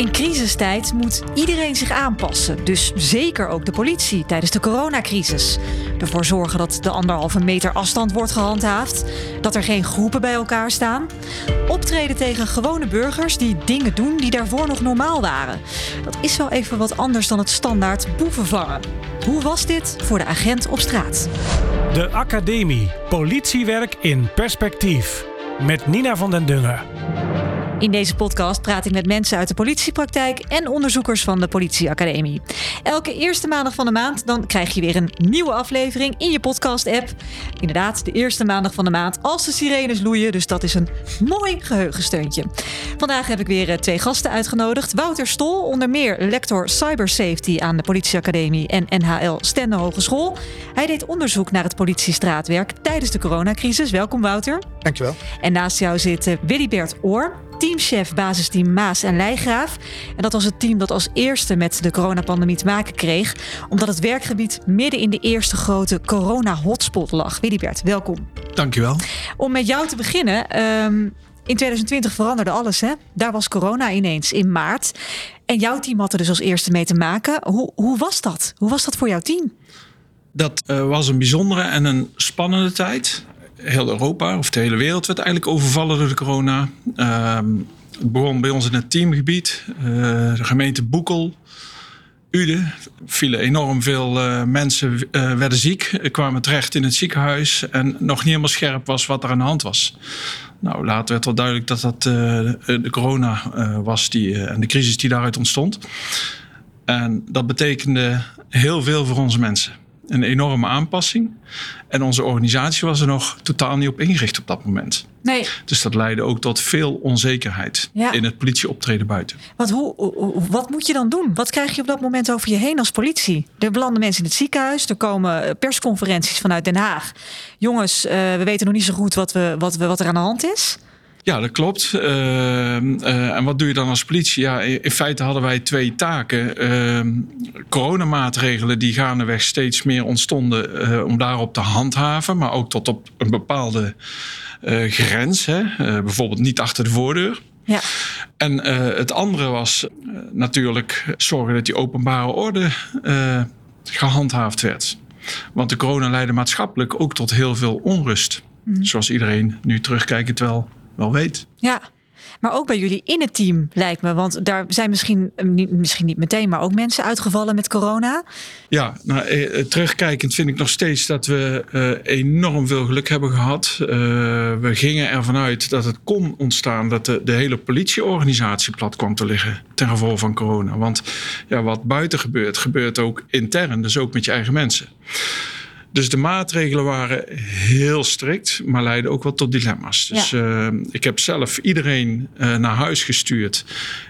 In crisistijd moet iedereen zich aanpassen. Dus zeker ook de politie tijdens de coronacrisis. Ervoor zorgen dat de anderhalve meter afstand wordt gehandhaafd. Dat er geen groepen bij elkaar staan. Optreden tegen gewone burgers die dingen doen die daarvoor nog normaal waren. Dat is wel even wat anders dan het standaard boeven vangen. Hoe was dit voor de agent op straat? De Academie. Politiewerk in perspectief. Met Nina van den Dungen. In deze podcast praat ik met mensen uit de politiepraktijk en onderzoekers van de Politieacademie. Elke eerste maandag van de maand dan krijg je weer een nieuwe aflevering in je podcast-app. Inderdaad, de eerste maandag van de maand als de sirenes loeien. Dus dat is een mooi geheugensteuntje. Vandaag heb ik weer eh, twee gasten uitgenodigd. Wouter Stol, onder meer lector Cybersafety aan de Politieacademie en NHL Stende Hogeschool. Hij deed onderzoek naar het politiestraatwerk tijdens de coronacrisis. Welkom Wouter. Dankjewel. En naast jou zit eh, Willy Bert Oor, teamchef basisteam Maas en Leijgraaf. En dat was het team dat als eerste met de coronapandemie te maken kreeg, omdat het werkgebied midden in de eerste grote corona-hotspot lag. Willy Bert, welkom. Dankjewel. Om met jou te beginnen. ehm, in 2020 veranderde alles, hè? Daar was corona ineens in maart. En jouw team had er dus als eerste mee te maken. Hoe, hoe was dat? Hoe was dat voor jouw team? Dat eh, was een bijzondere en een spannende tijd. Heel Europa, of de hele wereld, werd eigenlijk overvallen door de corona. Ehm, het begon bij ons in het teamgebied. Eh, de gemeente Boekel, Uden. vielen enorm veel eh, mensen, eh, werden ziek, kwamen terecht in het ziekenhuis. En nog niet helemaal scherp was wat er aan de hand was. Nou, later werd wel duidelijk dat dat de corona was die, en de crisis die daaruit ontstond. En dat betekende heel veel voor onze mensen. Een enorme aanpassing. En onze organisatie was er nog totaal niet op ingericht op dat moment. Nee, Dus dat leidde ook tot veel onzekerheid Ja. in het politieoptreden buiten. Want hoe, wat moet je dan doen? Wat krijg je op dat moment over je heen als politie? Er belanden mensen in het ziekenhuis. Er komen persconferenties vanuit Den Haag. Jongens, eh, we weten nog niet zo goed wat, we, wat, we, wat er aan de hand is. Ja, dat klopt. Ehm, eh, en wat doe je dan als politie? Ja, in feite hadden wij twee taken. Ehm, coronamaatregelen die gaandeweg steeds meer ontstonden eh, om daarop te handhaven, maar ook tot op een bepaalde eh, grens. Hè? Bijvoorbeeld niet achter de voordeur. Ja, En het andere was natuurlijk zorgen dat die openbare orde eh, gehandhaafd werd. Want de corona leidde maatschappelijk ook tot heel veel onrust. Zoals iedereen nu terugkijkend wel, wel weet. ja. Maar ook bij jullie in het team lijkt me. Want daar zijn misschien, eh, niet, misschien niet meteen, maar ook mensen uitgevallen met corona. Ja, nou, eh, terugkijkend vind ik nog steeds dat we eh, enorm veel geluk hebben gehad. Eh, we gingen ervan uit dat het kon ontstaan dat de, de hele politieorganisatie plat kwam te liggen ten gevolge van corona. Want ja, wat buiten gebeurt, gebeurt ook intern, dus ook met je eigen mensen. Dus de maatregelen waren heel strikt, maar leidden ook wel tot dilemma's. Dus eh, ik heb zelf iedereen eh, naar huis gestuurd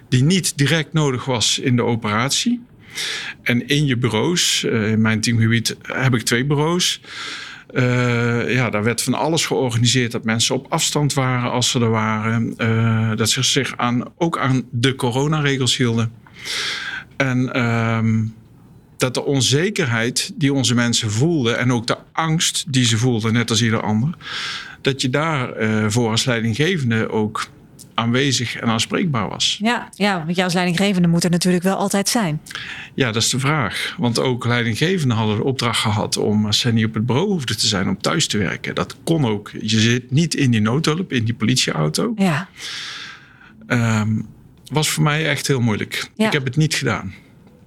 die niet direct nodig was in de operatie. En in je bureaus, eh, in mijn teamgebied heb ik twee bureaus. Ja, daar werd van alles georganiseerd dat mensen op afstand waren als ze er waren. Dat ze zich aan, ook aan de coronaregels hielden. En ehm, dat de onzekerheid die onze mensen voelden en ook de angst die ze voelden, net als ieder ander, dat je daar eh, voor als leidinggevende ook aanwezig en aanspreekbaar was. Ja, ja, want jij als leidinggevende moet er natuurlijk wel altijd zijn. Ja, dat is de vraag. Want ook leidinggevenden hadden de opdracht gehad om, als ze niet op het bureau hoefden te zijn, om thuis te werken. Dat kon ook. Je zit niet in die noodhulp, in die politieauto. Ja, Ehm, was voor mij echt heel moeilijk. Ja. Ik heb het niet gedaan.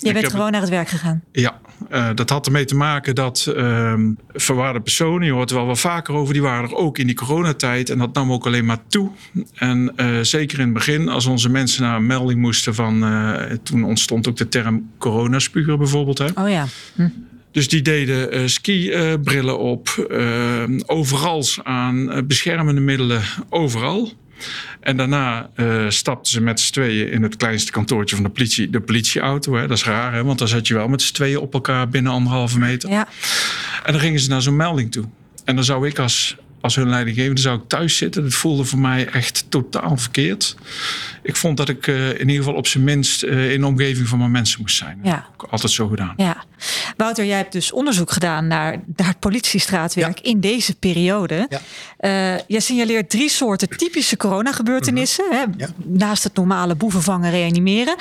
Je bent gewoon naar het werk gegaan. Ja, eh, dat had ermee te maken dat ehm, verwaarde personen, je hoort er wel wel vaker over, die waren er ook in die coronatijd. En dat nam ook alleen maar toe. En eh, zeker in het begin, als onze mensen naar een melding moesten van, eh, toen ontstond ook de term coronaspuger bijvoorbeeld. Hè? Oh ja. Dus die deden eh skibrillen op, eh, overal aan beschermende middelen, overal. En daarna eh, stapten ze met z'n tweeën in het kleinste kantoortje van de politie, de politieauto. Hè. Dat is raar, hè? want dan zat je wel met z'n tweeën op elkaar binnen anderhalve meter. Ja, En dan gingen ze naar zo'n melding toe. En dan zou ik als, als hun leidinggevende zou ik thuis zitten. Dat voelde voor mij echt totaal verkeerd. Ik vond dat ik eh, in ieder geval op zijn minst eh, in de omgeving van mijn mensen moest zijn. Dat Ja. heb ik altijd zo gedaan. ja. Wouter, jij hebt dus onderzoek gedaan naar, naar het politiestraatwerk in deze periode. Ja. Uh, jij signaleert drie soorten typische coronagebeurtenissen. Mm hè, Naast het normale boeven vangen, reanimeren.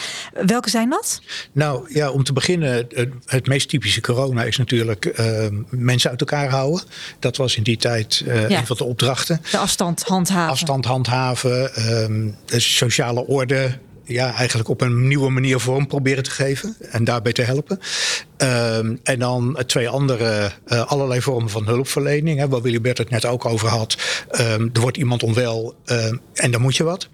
Welke zijn dat? Nou ja, om te beginnen, het meest typische corona is natuurlijk uh, mensen uit elkaar houden. Dat was in die tijd uh, een van de opdrachten. De afstand handhaven. Afstand handhaven, de sociale orde ja, eigenlijk op een nieuwe manier vorm proberen te geven en daarbij te helpen. Um, en dan twee andere, uh, allerlei vormen van hulpverlening, hè, waar Willy Bert het net ook over had. Um, er wordt iemand onwel uh, en dan moet je wat.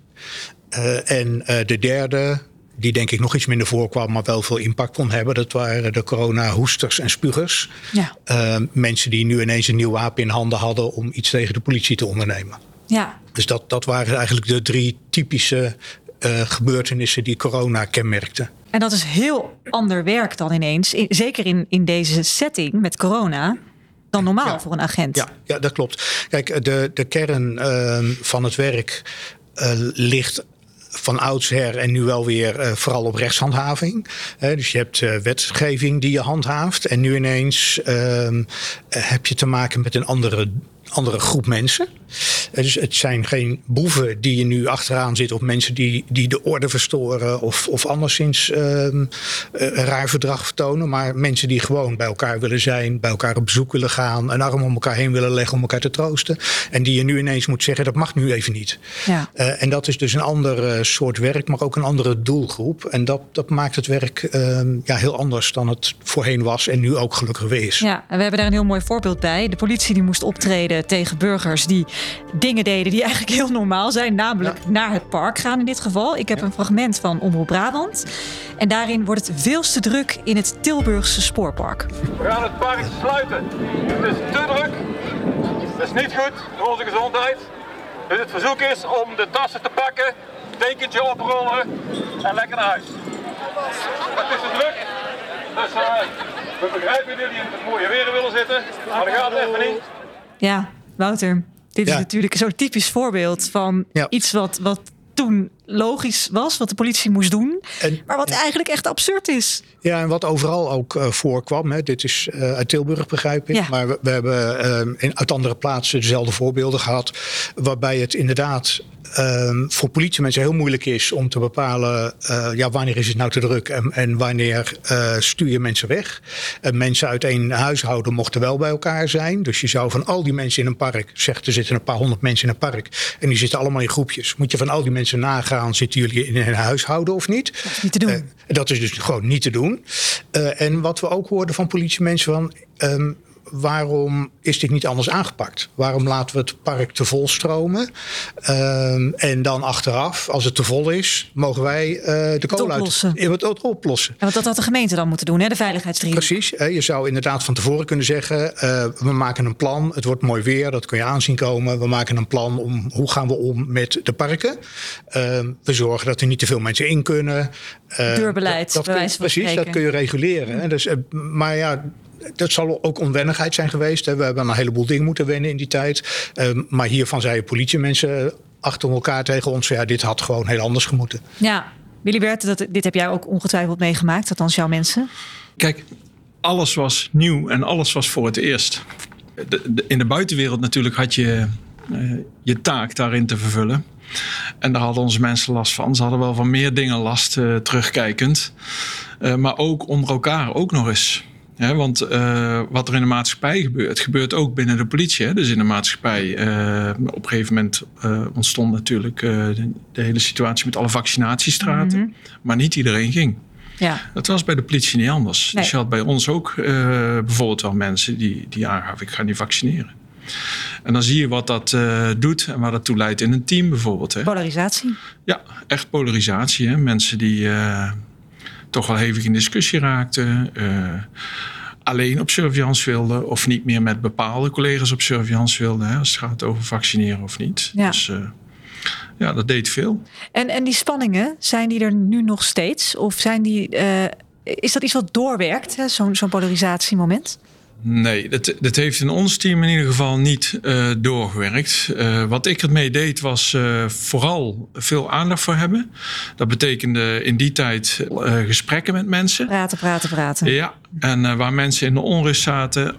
Uh, en de derde, die denk ik nog iets minder voorkwam, maar wel veel impact kon hebben. Dat waren de corona-hoesters en spugers. Ja. Uh, mensen die nu ineens een nieuw wapen in handen hadden om iets tegen de politie te ondernemen. Ja. Dus dat, dat waren eigenlijk de drie typische uh, gebeurtenissen die corona kenmerkten. En dat is heel ander werk dan ineens, in, zeker in, in deze setting met corona, dan normaal ja. voor een agent. Ja, ja, dat klopt. Kijk, de, de kern uh, van het werk uh, ligt van oudsher en nu wel weer uh, vooral op rechtshandhaving. Dus je hebt wetgeving die je handhaaft. En nu ineens ehm, heb je te maken met een andere, andere groep mensen. Dus het zijn geen boeven die je nu achteraan zit... of mensen die, die de orde verstoren of, of anderszins ehm, een raar verdrag vertonen... maar mensen die gewoon bij elkaar willen zijn... bij elkaar op bezoek willen gaan... een arm om elkaar heen willen leggen om elkaar te troosten. En die je nu ineens moet zeggen, dat mag nu even niet. Ja. en dat is dus een andere soort werk, maar ook een andere doelgroep. En dat, dat maakt het werk uh, ja, heel anders dan het voorheen was en nu ook gelukkig weer is. Ja, en we hebben daar een heel mooi voorbeeld bij. De politie die moest optreden tegen burgers die dingen deden die eigenlijk heel normaal zijn. Namelijk ja. naar het park gaan in dit geval. Ik heb ja. een fragment van Omroep Brabant. En daarin wordt het veel te druk in het Tilburgse spoorpark. We gaan het park sluiten. Het is te druk. Het is niet goed voor onze gezondheid. Dus het verzoek is om de tassen te pakken dekentje oprollen en lekker naar huis. Het is te druk, dus uh, we begrijpen jullie in het mooie weer willen zitten, maar dat gaat even niet. Ja, Wouter, dit is natuurlijk zo'n typisch voorbeeld van Ja. iets wat, wat toen logisch was, wat de politie moest doen, En- maar wat eigenlijk echt absurd is. Ja, en wat overal ook eh, voorkwam, hè, dit is eh, uit Tilburg begrijp ik, Ja. maar we, we hebben eh, in, uit andere plaatsen dezelfde voorbeelden gehad, waarbij het inderdaad eh, voor politiemensen heel moeilijk is om te bepalen ja, wanneer is het nou te druk en, en wanneer stuur je mensen weg. En mensen uit één huishouden mochten wel bij elkaar zijn, dus je zou van al die mensen in een park, zegt er zitten een paar honderd mensen in een park en die zitten allemaal in groepjes, moet je van al die mensen nagaan, zitten jullie in een huishouden of niet? Dat is niet te doen. Eh, dat is dus gewoon niet te doen. Eh, en wat we ook hoorden van politiemensen van... ehm, waarom is dit niet anders aangepakt? Waarom laten we het park te vol stromen? Ehm, en dan achteraf, als het te vol is, mogen wij eh, de kool uit... oplossen. Ja, het oplossen. En want dat had de gemeente dan moeten doen, hè? de veiligheidsdriehoek. Precies. hè. Je zou inderdaad van tevoren kunnen zeggen: eh, we maken een plan. Het wordt mooi weer, dat kun je aanzien komen. We maken een plan om hoe gaan we om met de parken. Eh, we zorgen dat er niet te veel mensen in kunnen. Eh, Deurbeleid, dat- kun- Precies, dat kun je reguleren. Hè. Dus, eh, maar ja. Dat zal ook onwennigheid zijn geweest. Hè. We hebben aan een heleboel dingen moeten wennen in die tijd. Eh, maar hiervan zeiden politiemensen achter elkaar tegen ons: ja, dit had gewoon heel anders gemoeten. Ja, Willy Bert, dat, dit heb jij ook ongetwijfeld meegemaakt, althans jouw mensen. Kijk, alles was nieuw en alles was voor het eerst. De- de- in de buitenwereld natuurlijk had je eh, je taak daarin te vervullen. En daar hadden onze mensen last van. Ze hadden wel van meer dingen last eh, terugkijkend. Eh, maar ook onder elkaar ook nog eens. Want eh, wat er in de maatschappij gebeurt, gebeurt ook binnen de politie. Hè? Dus in de maatschappij, eh, op een gegeven moment eh, ontstond natuurlijk de, de hele situatie met alle vaccinatiestraten. Maar niet iedereen ging. Ja, Dat was bij de politie niet anders. Nee. Dus je had bij ons ook bijvoorbeeld wel mensen die, die aangaven: ik ga niet vaccineren. En dan zie je wat dat doet en waar dat toe leidt in een team bijvoorbeeld. Hè? polarisatie. Ja, echt polarisatie. Hè? Mensen die toch wel hevig in discussie raakten. eh, alleen op surveillance wilden. Of niet meer met bepaalde collega's op surveillance wilden. Hè? Als het gaat over vaccineren of niet. Ja. Dus eh, ja, dat deed veel. En, en die spanningen, zijn die er nu nog steeds? Of zijn die, eh, is dat iets wat doorwerkt, zo'n zo'n polarisatiemoment? Nee, dat, dat heeft in ons team in ieder geval niet uh, doorgewerkt. Uh, wat ik ermee deed was uh, vooral veel aandacht voor hebben. Dat betekende in die tijd gesprekken met mensen. Praten, praten, praten. Ja, en waar mensen in de onrust zaten,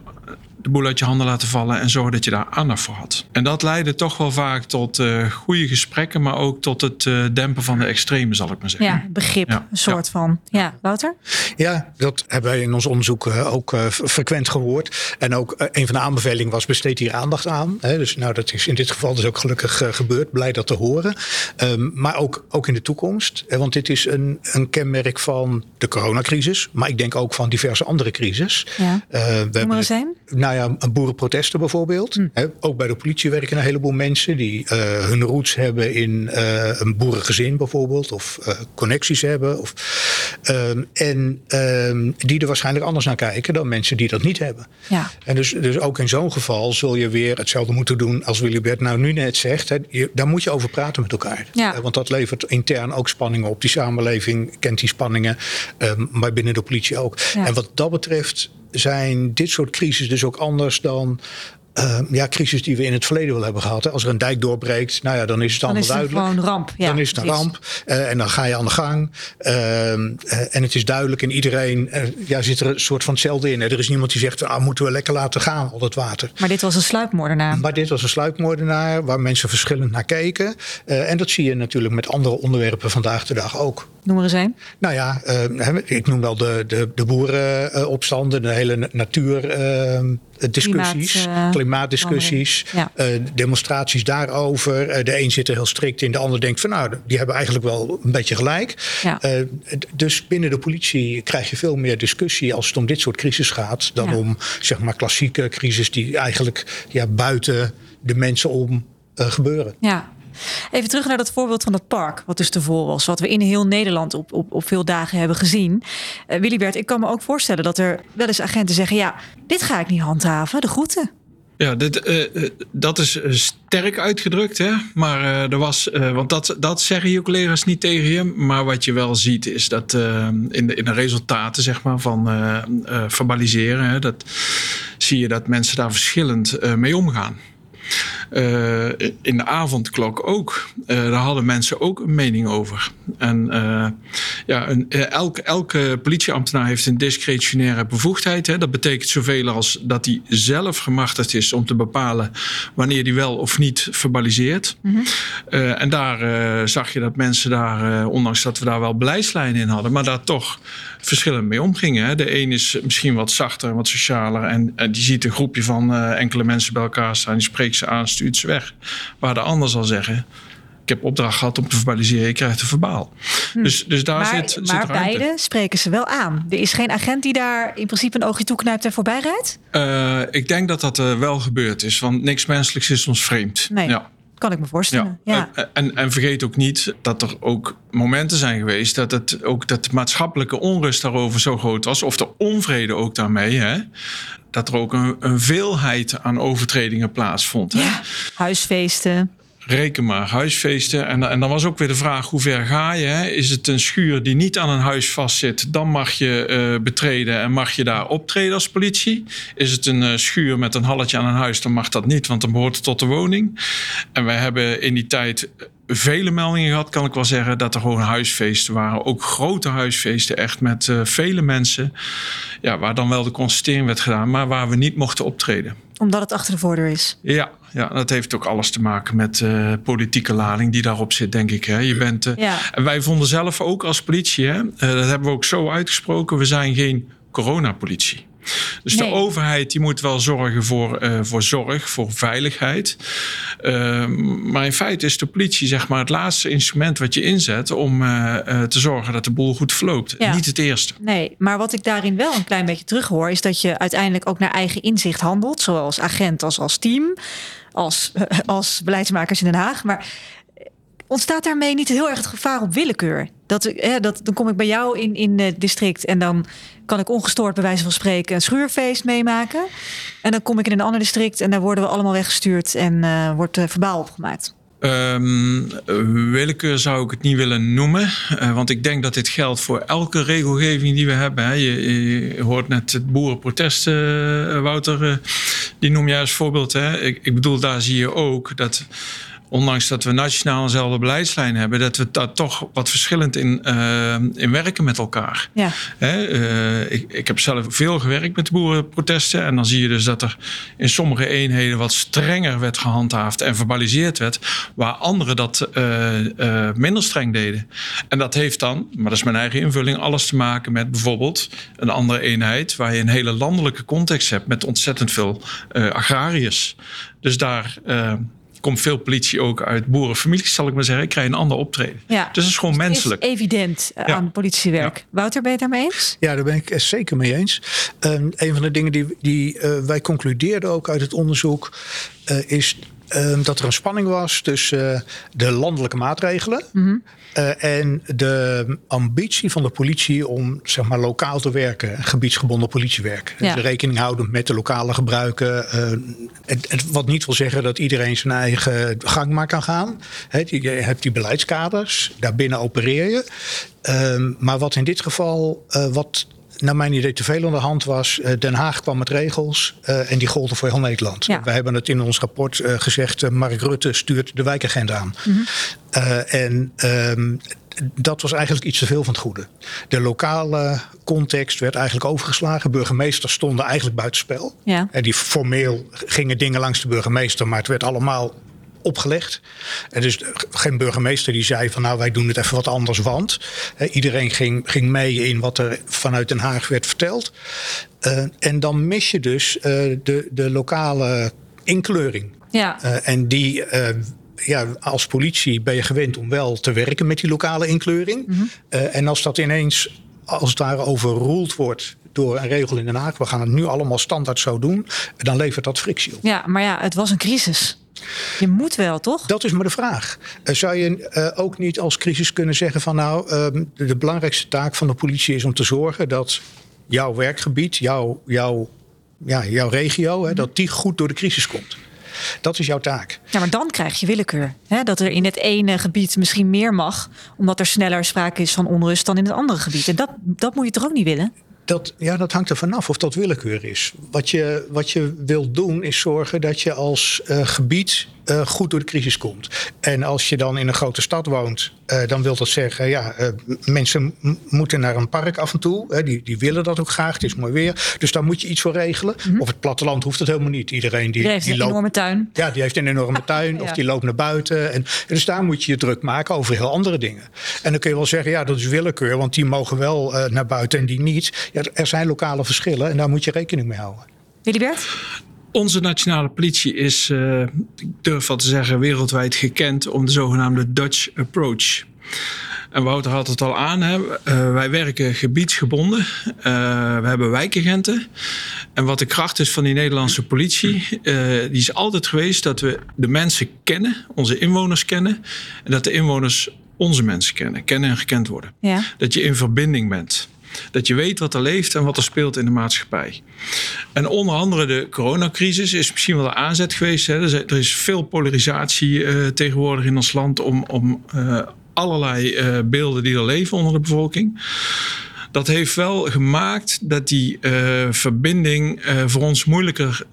de boel uit je handen laten vallen en zorgen dat je daar aandacht voor had. En dat leidde toch wel vaak tot uh, goede gesprekken, maar ook tot het uh, dempen van de extreme, zal ik maar zeggen. Ja, begrip, ja. een soort ja. van. Ja, Wouter? Ja, dat hebben wij in ons onderzoek uh, ook frequent gehoord. En ook een van de aanbevelingen was besteed hier aandacht aan. Hè. Dus nou, dat is in dit geval dus ook gelukkig gebeurd. Blij dat te horen. Um, maar ook, ook in de toekomst. Hè, want dit is een, een kenmerk van de coronacrisis, maar ik denk ook van diverse andere crisis. Ja. we Noem er eens een. Nou ja, boerenprotesten bijvoorbeeld. Hm. He, ook bij de politie werken een heleboel mensen die uh, hun roots hebben in uh, een boerengezin bijvoorbeeld. Of uh, connecties hebben. Of, um, en um, die er waarschijnlijk anders naar kijken dan mensen die dat niet hebben. Ja. En dus, dus ook in zo'n geval zul je weer hetzelfde moeten doen als Willibert nou nu net zegt. He, je, daar moet je over praten met elkaar. Ja. want dat levert intern ook spanningen op. Die samenleving kent die spanningen. Um, maar binnen de politie ook. Ja. En wat dat betreft zijn dit soort crisis dus ook anders dan uh, ja, crisis die we in het verleden wel hebben gehad. Hè. Als er een dijk doorbreekt, nou ja, dan is het allemaal dan is het duidelijk. Gewoon ramp. Ja, dan is het een precies. ramp uh, en dan ga je aan de gang. Uh, en het is duidelijk en iedereen ja, zit er een soort van hetzelfde in. Hè. Er is niemand die zegt, ah, moeten we lekker laten gaan, al dat water. Maar dit was een sluipmoordenaar. Maar dit was een sluipmoordenaar waar mensen verschillend naar keken. en dat zie je natuurlijk met andere onderwerpen vandaag de dag ook. Noem er eens een. Nou ja, ik noem wel de, de, de boerenopstanden, de hele natuur discussies, Klimaat, uh, klimaatdiscussies, ja. uh, demonstraties daarover. Uh, de een zit er heel strikt in, de ander denkt van nou, die hebben eigenlijk wel een beetje gelijk. Ja. dus binnen de politie krijg je veel meer discussie als het om dit soort crisis gaat, dan Ja. om zeg maar klassieke crisis die eigenlijk ja, buiten de mensen om gebeuren. Ja. Even terug naar dat voorbeeld van dat park, wat dus tevoren was. Wat we in heel Nederland op, op, op veel dagen hebben gezien. Uh, Willibert, ik kan me ook voorstellen dat er wel eens agenten zeggen... ja, dit ga ik niet handhaven, de groeten. Ja, dit, uh, dat is sterk uitgedrukt, hè? Maar er was, want dat, dat zeggen je collega's niet tegen je. Maar wat je wel ziet is dat in, de, in de resultaten zeg maar, van verbaliseren, hè, dat zie je dat mensen daar verschillend mee omgaan. Uh, in de avondklok ook. Uh, daar hadden mensen ook een mening over. En uh, ja, een, elke, elke politieambtenaar heeft een discretionaire bevoegdheid. Hè. Dat betekent zoveel als dat hij zelf gemachtigd is om te bepalen wanneer hij wel of niet verbaliseert. Mm -hmm. en daar zag je dat mensen daar, ondanks dat we daar wel beleidslijnen in hadden, maar daar toch verschillend mee omgingen. Hè. De een is misschien wat zachter, wat socialer en, en die ziet een groepje van enkele mensen bij elkaar staan, die spreekt ze aan, stuurt ze weg. Waar de ander zal zeggen, ik heb opdracht gehad om te verbaliseren, je krijgt een verbaal. Hm. Dus, dus daar maar, zit, maar zit beide spreken ze wel aan. Er is geen agent die daar in principe een oogje toeknijpt en voorbij rijdt? Uh, ik denk dat dat uh, wel gebeurd is, want niks menselijks is ons vreemd. Nee. Ja. Kan ik me voorstellen. Ja. ja. En, en vergeet ook niet dat er ook momenten zijn geweest dat het ook dat de maatschappelijke onrust daarover zo groot was, of de onvrede ook daarmee, hè, dat er ook een, een veelheid aan overtredingen plaatsvond. Hè. Ja. Huisfeesten. Reken maar, huisfeesten. En, en dan was ook weer de vraag, hoe ver ga je? Hè? Is het een schuur die niet aan een huis vastzit? Dan mag je uh, betreden en mag je daar optreden als politie. Is het een uh, schuur met een halletje aan een huis? Dan mag dat niet, want dan behoort het tot de woning. En wij hebben in die tijd vele meldingen gehad, kan ik wel zeggen, dat er gewoon huisfeesten waren. Ook grote huisfeesten, echt met uh, vele mensen. Ja, waar dan wel de constatering werd gedaan, maar waar we niet mochten optreden. Omdat het achter de voordeur is. Ja, ja, dat heeft ook alles te maken met uh, politieke lading die daarop zit, denk ik. Hè. Je bent, uh, ja. En wij vonden zelf ook als politie, hè, uh, dat hebben we ook zo uitgesproken, we zijn geen coronapolitie. Dus nee. de overheid die moet wel zorgen voor, uh, voor zorg, voor veiligheid. Uh, maar in feite is de politie zeg maar, het laatste instrument wat je inzet om uh, te zorgen dat de boel goed verloopt. Ja. Niet het eerste. Nee, maar wat ik daarin wel een klein beetje terughoor, is dat je uiteindelijk ook naar eigen inzicht handelt, zowel als agent als als team, als, als beleidsmakers in Den Haag. Maar ontstaat daarmee niet heel erg het gevaar op willekeur? Dat, hè, dat, dan kom ik bij jou in, in het district en dan kan ik ongestoord bij wijze van spreken een schuurfeest meemaken. En dan kom ik in een ander district en daar worden we allemaal weggestuurd en wordt uh, verbaal opgemaakt. Um, willekeur zou ik het niet willen noemen. Uh, want ik denk dat dit geldt voor elke regelgeving die we hebben. Hè. Je, hoort net het boerenprotest, uh, Wouter. Uh, die noem je als voorbeeld. Hè. Ik, ik bedoel, daar zie je ook dat ondanks dat we nationaal eenzelfde beleidslijn hebben, dat we daar toch wat verschillend in, uh, in werken met elkaar. Ja. Hè, uh, ik, ik heb zelf veel gewerkt met de boerenprotesten. En dan zie je dus dat er in sommige eenheden wat strenger werd gehandhaafd en verbaliseerd werd, waar anderen dat uh, minder streng deden. En dat heeft dan, maar dat is mijn eigen invulling, alles te maken met bijvoorbeeld een andere eenheid waar je een hele landelijke context hebt met ontzettend veel agrariërs. Dus daar komt veel politie ook uit boerenfamilies, zal ik maar zeggen. Ik krijg een ander optreden. Ja. Dus het is gewoon Dus het menselijk. is evident uh, aan politiewerk. Ja. Wouter, ben je het daarmee eens? Ja, daar ben ik het zeker mee eens. Um, een van de dingen die, die uh, wij concludeerden ook uit het onderzoek uh, is um, dat er een spanning was tussen de landelijke maatregelen Mhm. mm -hmm. en de ambitie van de politie om zeg maar, lokaal te werken, gebiedsgebonden politiewerk. Ja. Dus rekening houden met de lokale gebruiken. Het, het, wat niet wil zeggen dat iedereen zijn eigen gang maar kan gaan. He, je hebt die beleidskaders, daarbinnen opereer je. Um, maar wat in dit geval, wat naar mijn idee te veel aan de hand was. Uh, Den Haag kwam met regels uh, en die golden voor heel Nederland. Ja. We hebben het in ons rapport uh, gezegd, Mark Rutte stuurt de wijkagenda aan. Mm -hmm. en um, dat was eigenlijk iets te veel van het goede. De lokale context werd eigenlijk overgeslagen. Burgemeesters stonden eigenlijk buitenspel. Ja. En die formeel gingen dingen langs de burgemeester, maar het werd allemaal opgelegd. En dus geen burgemeester die zei van nou wij doen het even wat anders, want iedereen ging, ging mee in wat er vanuit Den Haag werd verteld. Uh, en dan mis je dus uh, de, de lokale inkleuring. Ja. en die ja, als politie ben je gewend om wel te werken met die lokale inkleuring. Mm -hmm. uh, en als dat ineens als het ware overroeld wordt door een regel in Den Haag, we gaan het nu allemaal standaard zo doen, dan levert dat frictie op. Ja, maar ja, het was een crisis. Je moet wel, toch? Dat is maar de vraag. Uh, zou je uh, ook niet als crisis kunnen zeggen van nou, uh, de, de, belangrijkste taak van de politie is om te zorgen dat jouw werkgebied, jouw, jouw, ja, jouw regio, hè, dat die goed door de crisis komt. Dat is jouw taak. Ja, maar dan krijg je willekeur. Hè? Dat er in het ene gebied misschien meer mag, omdat er sneller sprake is van onrust dan in het andere gebied. En dat, dat moet je toch ook niet willen? Dat, ja, dat hangt er vanaf of dat willekeur is. Wat je, wat je wilt doen is zorgen dat je als uh, gebied uh, goed door de crisis komt. En als je dan in een grote stad woont, uh, dan wil dat zeggen... ja, mensen moeten naar een park af en toe. die, die willen dat ook graag, het is mooi weer. Dus daar moet je iets voor regelen. Mm -hmm. Of het platteland hoeft het helemaal niet. Iedereen die, die heeft die een loopt, enorme tuin. Ja, die heeft een enorme tuin ja. of die loopt naar buiten. En, dus daar moet je je druk maken over heel andere dingen. En dan kun je wel zeggen, ja, dat is willekeur... want die mogen wel naar buiten en die niet. Ja, er zijn lokale verschillen en daar moet je rekening mee houden. Willibert? Onze nationale politie is, uh, ik durf wel te zeggen, wereldwijd gekend om de zogenaamde Dutch approach. En Wouter had het al aan, hè? Uh, wij werken gebiedsgebonden. Uh, we hebben wijkagenten. En wat de kracht is van die Nederlandse politie, die is altijd geweest dat we de mensen kennen, onze inwoners kennen. En dat de inwoners onze mensen kennen, kennen en gekend worden. Ja. Dat je in verbinding bent. Dat je weet wat er leeft en wat er speelt in de maatschappij. En onder andere de coronacrisis is misschien wel de aanzet geweest. Hè. Er is veel polarisatie uh, tegenwoordig in ons land om, om uh, allerlei uh, beelden die er leven onder de bevolking. Dat heeft wel gemaakt dat die verbinding voor ons moeilijker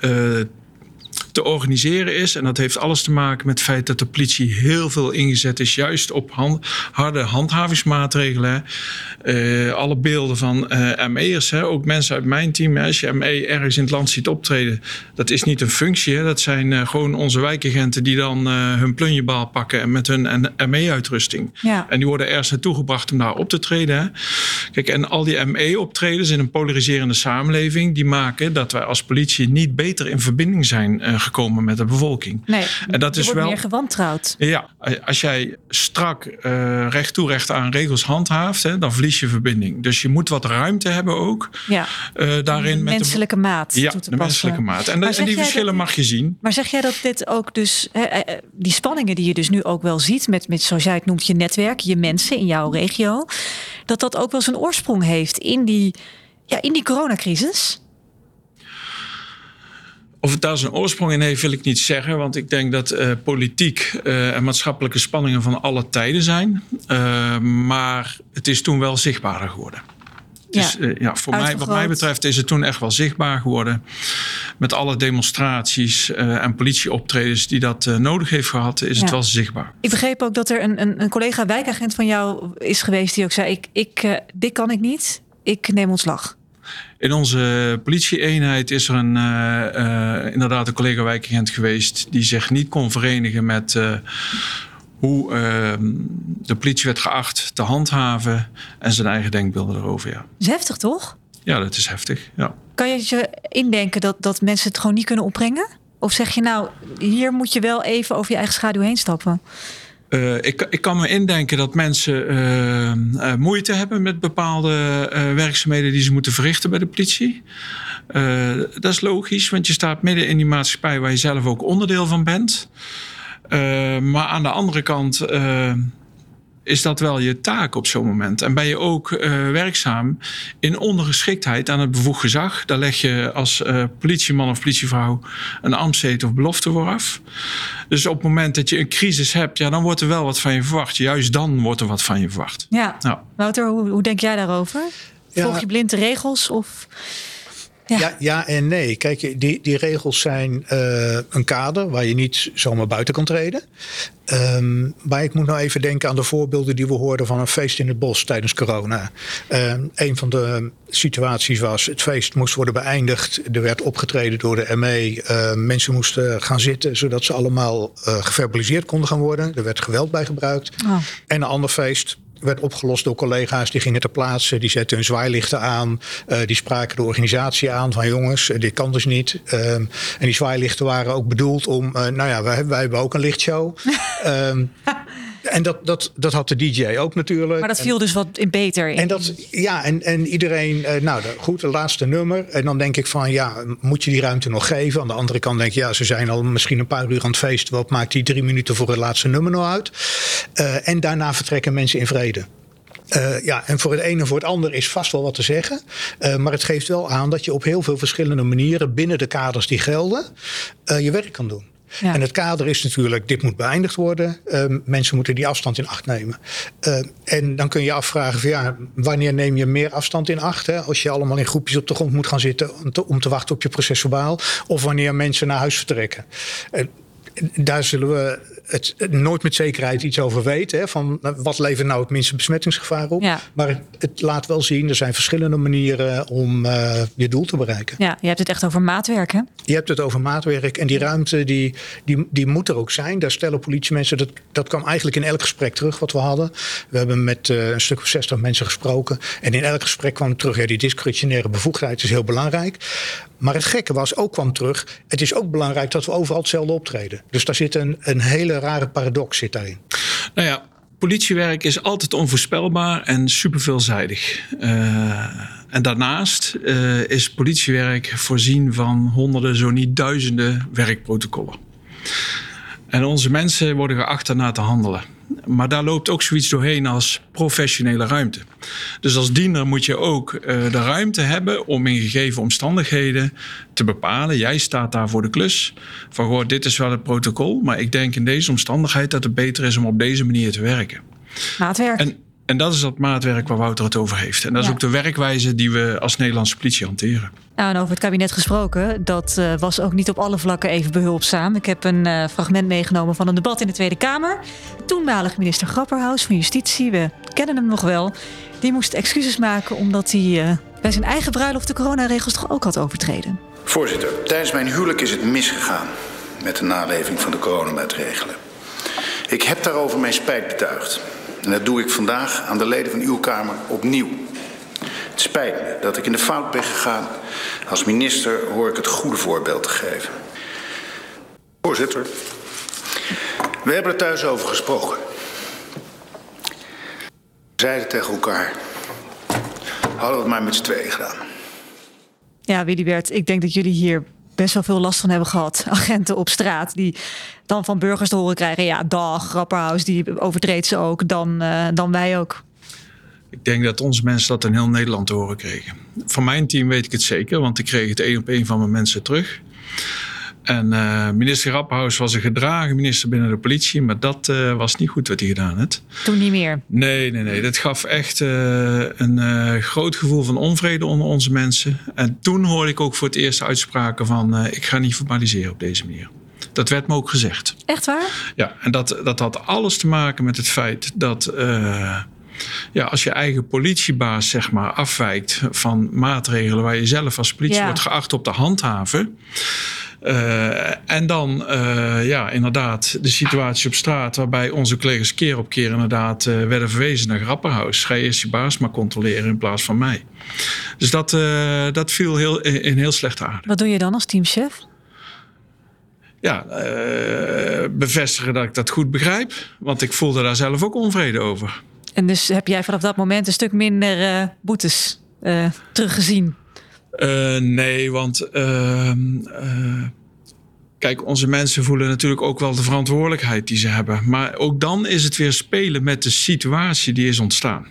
te organiseren is. En dat heeft alles te maken met het feit dat de politie heel veel ingezet is, juist op hand, harde handhavingsmaatregelen. Uh, alle beelden van uh, ME'ers, ook mensen uit mijn team. Hè, als je ME ergens in het land ziet optreden, dat is niet een functie. Hè, dat zijn uh, gewoon onze wijkagenten die dan hun plunjebaal pakken en met hun ME-uitrusting. Ja. En die worden ergens naartoe gebracht om daar op te treden. Hè. Kijk, en al die ME-optredens in een polariserende samenleving, die maken dat wij als politie niet beter in verbinding zijn gekomen met de bevolking. Nee, en dat je is wordt wel meer gewantrouwd. Ja, als jij strak uh, recht toe recht aan regels handhaaft, hè, dan verlies je verbinding. Dus je moet wat ruimte hebben ook. Ja. Uh, daarin de met menselijke de, maat. Ja, de menselijke maat. En, en die verschillen dat, mag je zien. Maar zeg jij dat dit ook dus, hè, die spanningen die je dus nu ook wel ziet met, met, zoals jij het noemt, je netwerk, je mensen in jouw regio, dat dat ook wel zijn oorsprong heeft in die, ja, in die coronacrisis? Of het daar zijn oorsprong in heeft, wil ik niet zeggen. Want ik denk dat uh, politiek uh, en maatschappelijke spanningen van alle tijden zijn. Uh, maar het is toen wel zichtbaarder geworden. Dus ja, ja voor mij, wat mij betreft is het toen echt wel zichtbaar geworden. Met alle demonstraties en politieoptredens die dat nodig heeft gehad, is ja. het wel zichtbaar. Ik begreep ook dat er een, een, een collega wijkagent van jou is geweest die ook zei: ik, ik, dit kan ik niet, ik neem ontslag. In onze politieeenheid is er een, uh, uh, inderdaad een collega wijkagent geweest die zich niet kon verenigen met uh, hoe ehm, de politie werd geacht te handhaven en zijn eigen denkbeelden erover. Ja. Dat is heftig toch? Ja, dat is heftig. Ja. Kan je je indenken dat, dat mensen het gewoon niet kunnen opbrengen? Of zeg je nou, hier moet je wel even over je eigen schaduw heen stappen? Uh, ik, ik, kan me indenken dat mensen uh, uh, moeite hebben met bepaalde werkzaamheden die ze moeten verrichten bij de politie. dat is logisch, want je staat midden in die maatschappij waar je zelf ook onderdeel van bent. maar aan de andere kant is dat wel je taak op zo'n moment. En ben je ook uh, werkzaam in ondergeschiktheid aan het bevoegd gezag. Daar leg je als uh, politieman of politievrouw een ambtszet of belofte voor af. Dus op het moment dat je een crisis hebt, ja, dan wordt er wel wat van je verwacht. Juist dan wordt er wat van je verwacht. Ja. Nou. Wouter, hoe, hoe denk jij daarover? Ja. Volg je blind de regels of... Ja. ja. Ja, en nee. Kijk, die, die regels zijn uh, een kader waar je niet zomaar buiten kan treden. Um, maar ik moet nou even denken aan de voorbeelden die we hoorden van een feest in het bos tijdens corona. Um, een van de situaties was: het feest moest worden beëindigd. Er werd opgetreden door de ME. Uh, mensen moesten gaan zitten zodat ze allemaal uh, geverbaliseerd konden gaan worden. Er werd geweld bij gebruikt. Oh. En een ander feest werd opgelost door collega's die gingen ter plaatse. Die zetten hun zwaailichten aan. Uh, die spraken de organisatie aan van jongens, dit kan dus niet. Um, en die zwaailichten waren ook bedoeld om, uh, nou ja, wij, wij hebben ook een lichtshow. um, en dat, dat, dat had de DJ ook natuurlijk. Maar dat viel en, dus wat in beter in. En dat, ja, en, en iedereen, uh, nou goed, de laatste nummer. En dan denk ik van, ja, moet je die ruimte nog geven? Aan de andere kant denk ik, ja, ze zijn al misschien een paar uur aan het feesten. Wat maakt die drie minuten voor het laatste nummer nou uit? Uh, en daarna vertrekken mensen in vrede. Uh, ja, en voor het ene en voor het ander is vast wel wat te zeggen. Uh, maar het geeft wel aan dat je op heel veel verschillende manieren binnen de kaders die gelden, je werk kan doen. En het kader is natuurlijk, dit moet beëindigd worden. Uh, mensen moeten die afstand in acht nemen. Uh, en dan kun je afvragen, van, ja, wanneer neem je meer afstand in acht? Hè? Als je allemaal in groepjes op de grond moet gaan zitten om te, wachten op je procesverbaal. Of wanneer mensen naar huis vertrekken. Daar zullen we het nooit met zekerheid iets over weten. Hè, van wat levert nou het minste besmettingsgevaar op. Ja. Maar het, laat wel zien, er zijn verschillende manieren om uh, je doel te bereiken. Ja, je hebt het echt over maatwerk hè? Je hebt het over maatwerk. En die ruimte die, die, die moet er ook zijn. Daar stellen politiemensen, dat, dat kwam eigenlijk in elk gesprek terug wat we hadden. We hebben met uh, een stuk of 60 mensen gesproken. En in elk gesprek kwam terug, ja, die discretionaire bevoegdheid is heel belangrijk. Maar het gekke was, ook kwam terug, het is ook belangrijk dat we overal hetzelfde optreden. Dus daar zit een, een hele rare paradox zit daarin. Nou ja, politiewerk is altijd onvoorspelbaar en superveelzijdig. Uh, en daarnaast uh, is politiewerk voorzien van honderden, zo niet duizenden werkprotocollen. En onze mensen worden geacht daarna te handelen. Maar daar loopt ook zoiets doorheen als professionele ruimte. Dus als diener moet je ook uh, de ruimte hebben om in gegeven omstandigheden te bepalen. Jij staat daar voor de klus. Van goh, dit is wel het protocol. Maar ik denk in deze omstandigheid dat het beter is om op deze manier te werken. Maatwerk. En, en dat is dat maatwerk waar Wouter het over heeft. En dat is ja. ook de werkwijze die we als Nederlandse politie hanteren. Nou, over het kabinet gesproken, dat uh, was ook niet op alle vlakken even behulpzaam. Ik heb een uh, fragment meegenomen van een debat in de Tweede Kamer. Toenmalig minister Grapperhaus van Justitie, we kennen hem nog wel. Die moest excuses maken omdat hij uh, bij zijn eigen bruiloft de coronaregels toch ook had overtreden. Voorzitter, tijdens mijn huwelijk is het misgegaan met de naleving van de coronamaatregelen. Ik heb daarover mijn spijt betuigd. En dat doe ik vandaag aan de leden van uw Kamer opnieuw. Spijt me dat ik in de fout ben gegaan. Als minister hoor ik het goede voorbeeld te geven. Voorzitter, we hebben er thuis over gesproken. We zeiden tegen elkaar, hadden we het maar met z'n tweeën gedaan. Ja, Willybert, ik denk dat jullie hier best wel veel last van hebben gehad. Agenten op straat die dan van burgers te horen krijgen... ja, dag, Grapperhaus, die overtreedt ze ook, dan, uh, dan wij ook. Ik denk dat onze mensen dat in heel Nederland te horen kregen. Van mijn team weet ik het zeker, want ik kreeg het één op één van mijn mensen terug. En uh, minister Rappenhaus was een gedragen minister binnen de politie, maar dat uh, was niet goed wat hij gedaan heeft. Toen niet meer? Nee, nee, nee. Dat gaf echt uh, een groot gevoel van onvrede onder onze mensen. En toen hoorde ik ook voor het eerst uitspraken van ik ga niet formaliseren op deze manier. Dat werd me ook gezegd. Echt waar? Ja, en dat, dat had alles te maken met het feit dat ja, als je eigen politiebaas zeg maar, afwijkt van maatregelen waar je zelf als politie ja. wordt geacht op te handhaven. Uh, en dan, uh, ja, inderdaad, de situatie op straat waarbij onze collega's keer op keer inderdaad uh, werden verwezen naar Grapperhaus. Ga je eerst je baas maar controleren in plaats van mij. Dus dat, dat viel heel, in heel slechte aarde. Wat doe je dan als teamchef? Ja, bevestigen dat ik dat goed begrijp. Want ik voelde daar zelf ook onvrede over. En dus heb jij vanaf dat moment een stuk minder uh, boetes uh, teruggezien? Uh, nee, want ehm, kijk, onze mensen voelen natuurlijk ook wel de verantwoordelijkheid die ze hebben. Maar ook dan is het weer spelen met de situatie die is ontstaan.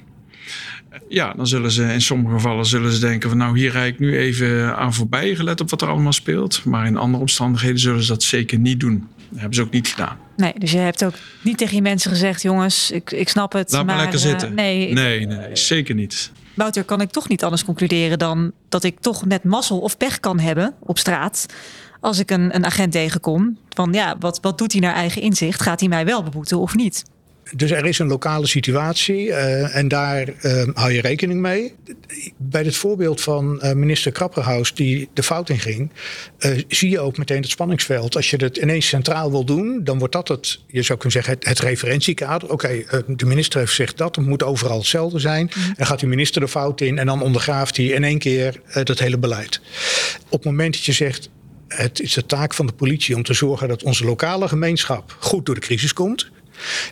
Ja, dan zullen ze in sommige gevallen zullen ze denken van nou hier rijd ik nu even aan voorbij gelet op wat er allemaal speelt. Maar in andere omstandigheden zullen ze dat zeker niet doen. Dat hebben ze ook niet gedaan. Nee, dus je hebt ook niet tegen je mensen gezegd, jongens, ik, ik snap het. Laat maar, lekker zitten. Uh, nee, nee, nee, nee, zeker niet. Wouter, kan ik toch niet anders concluderen dan dat ik toch net mazzel of pech kan hebben op straat. Als ik een, een agent tegenkom. Van ja, wat, wat doet hij naar eigen inzicht? Gaat hij mij wel beboeten of niet? Dus er is een lokale situatie uh, en daar uh, hou je rekening mee. Bij het voorbeeld van uh, minister Krapperhaus die de fout in ging, zie je ook meteen het spanningsveld. Als je het ineens centraal wil doen, dan wordt dat het, je zou kunnen zeggen, het, het referentiekader. Oké, okay, de minister heeft gezegd dat, het moet overal hetzelfde zijn. Mm. En gaat die minister de fout in en dan ondergraaft hij in één keer dat hele beleid. Op het moment dat je zegt, het is de taak van de politie om te zorgen dat onze lokale gemeenschap goed door de crisis komt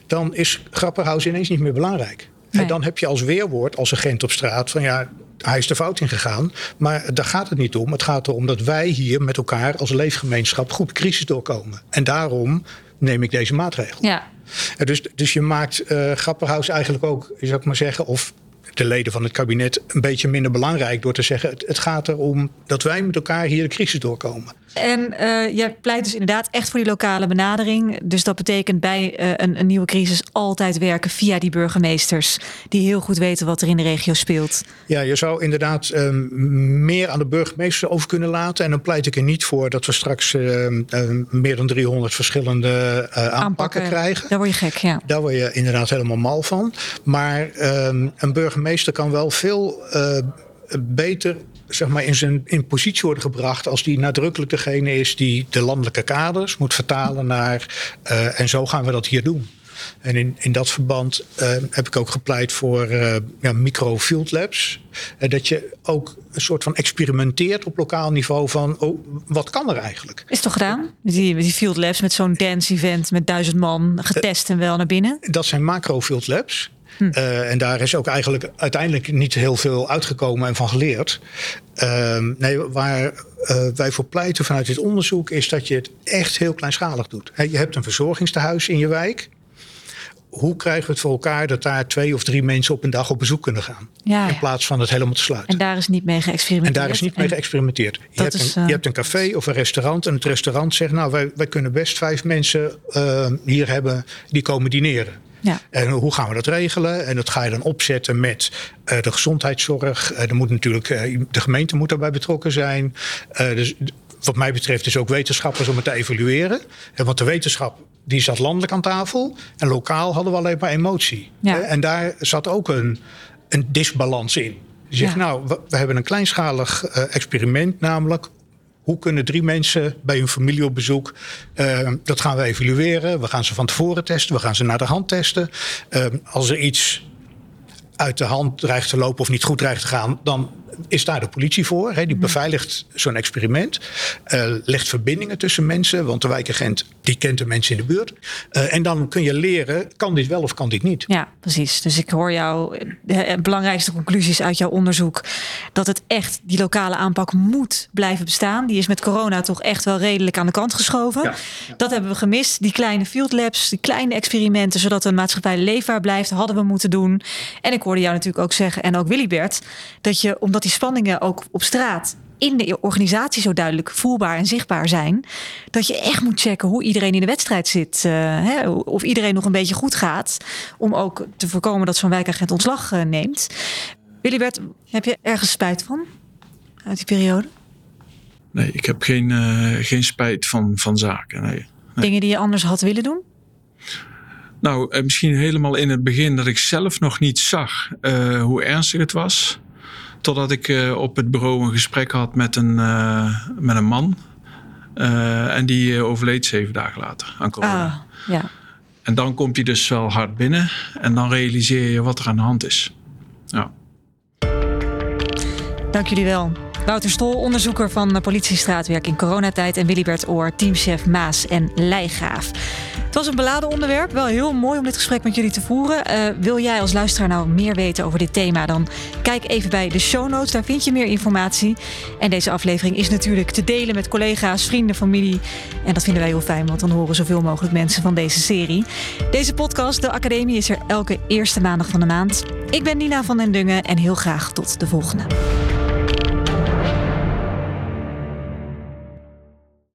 dan is Grapperhaus ineens niet meer belangrijk. Nee. En dan heb je als weerwoord, als agent op straat, van ja, hij is de fout ingegaan. Maar daar gaat het niet om. Het gaat erom dat wij hier met elkaar als leefgemeenschap goed crisis doorkomen. En daarom neem ik deze maatregel. Ja. Dus, dus je maakt uh, Grapperhaus eigenlijk ook, zou ik maar zeggen, of de leden van het kabinet een beetje minder belangrijk door te zeggen: het, het gaat erom dat wij met elkaar hier de crisis doorkomen. En uh, jij pleit dus inderdaad echt voor die lokale benadering. Dus dat betekent bij uh, een, een, nieuwe crisis altijd werken via die burgemeesters. Die heel goed weten wat er in de regio speelt. Ja, je zou inderdaad um, meer aan de burgemeesters over kunnen laten. En dan pleit ik er niet voor dat we straks uh, meer dan 300 verschillende aanpakken, aanpakken, krijgen. Daar word je gek, ja. Daar word je inderdaad helemaal mal van. Maar een burgemeester kan wel veel beter zeg maar, in zijn in positie worden gebracht als die nadrukkelijk degene is die de landelijke kaders moet vertalen naar. Uh, en zo gaan we dat hier doen. En in, in dat verband uh, heb ik ook gepleit voor uh, ja, micro-field labs. Uh, dat je ook een soort van experimenteert op lokaal niveau van oh, wat kan er eigenlijk? Is toch gedaan? Die, die field labs met zo'n dance event met duizend man getest en wel naar binnen? Dat zijn macro-field labs. Hm. Uh, en daar is ook eigenlijk uiteindelijk niet heel veel uitgekomen en van geleerd. Uh, nee, waar uh, wij voor pleiten vanuit dit onderzoek is dat je het echt heel kleinschalig doet. He, je hebt een verzorgingstehuis in je wijk. Hoe krijgen we het voor elkaar dat daar twee of drie mensen op een dag op bezoek kunnen gaan? Ja, in plaats van het helemaal te sluiten. En daar is niet mee geëxperimenteerd. En daar is niet mee geëxperimenteerd. Je hebt, is, een, je hebt, een, café of een restaurant. En het restaurant zegt: Nou, wij, wij kunnen best vijf mensen hier hebben die komen dineren. Ja. En hoe gaan we dat regelen? En dat ga je dan opzetten met uh, de gezondheidszorg. Uh, er moet natuurlijk, uh, de gemeente moet daarbij betrokken zijn. dus wat mij betreft is ook wetenschappers om het te evalueren. Want de wetenschap die zat landelijk aan tafel. En lokaal hadden we alleen maar emotie. Ja. En daar zat ook een, een disbalans in. Je zegt, ja. nou, we, we, hebben een kleinschalig experiment, namelijk hoe kunnen drie mensen bij hun familie op bezoek? Uh, dat gaan we evalueren. We gaan ze van tevoren testen. We gaan ze naar de hand testen. Uh, als er iets uit de hand dreigt te lopen of niet goed dreigt te gaan, dan is daar de politie voor. Hè? Die beveiligt zo'n experiment. Uh, legt verbindingen tussen mensen. Want de wijkagent die kent de mensen in de buurt. Uh, en dan kun je leren, kan dit wel of kan dit niet? Ja, precies. Dus ik hoor jou, de belangrijkste conclusies uit jouw onderzoek. Dat het echt, die lokale aanpak moet blijven bestaan. Die is met corona toch echt wel redelijk aan de kant geschoven. Ja. Dat hebben we gemist. Die kleine field labs, die kleine experimenten. Zodat een maatschappij leefbaar blijft, hadden we moeten doen. En ik hoorde jou natuurlijk ook zeggen, en ook Willybert. Dat je, omdat die spanningen ook op straat in de organisatie zo duidelijk voelbaar en zichtbaar zijn. Dat je echt moet checken hoe iedereen in de wedstrijd zit. Uh, hè, of iedereen nog een beetje goed gaat. Om ook te voorkomen dat zo'n wijkagent ontslag uh, neemt. Willibert, heb je ergens spijt van uit die periode? Nee, ik heb geen, uh, geen spijt van, van zaken. Nee. nee. Dingen die je anders had willen doen? Nou, misschien helemaal in het begin dat ik zelf nog niet zag hoe ernstig het was. Totdat ik uh, op het bureau een gesprek had met een, uh, met een man. en die overleed zeven dagen later aan corona. Ah, ja. En dan komt hij dus wel hard binnen. En dan realiseer je wat er aan de hand is. Ja. Dank jullie wel. Wouter Stol, onderzoeker van politiestraatwerk in coronatijd. En Willibert Oor, teamchef Maas en Leijgraaf. Het was een beladen onderwerp. Wel heel mooi om dit gesprek met jullie te voeren. Uh, wil jij als luisteraar nou meer weten over dit thema? Dan kijk even bij de show notes. Daar vind je meer informatie. En deze aflevering is natuurlijk te delen met collega's, vrienden, familie. En dat vinden wij heel fijn, want dan horen zoveel mogelijk mensen van deze serie. Deze podcast, De Academie, is er elke eerste maandag van de maand. Ik ben Nina van den Dungen en heel graag tot de volgende.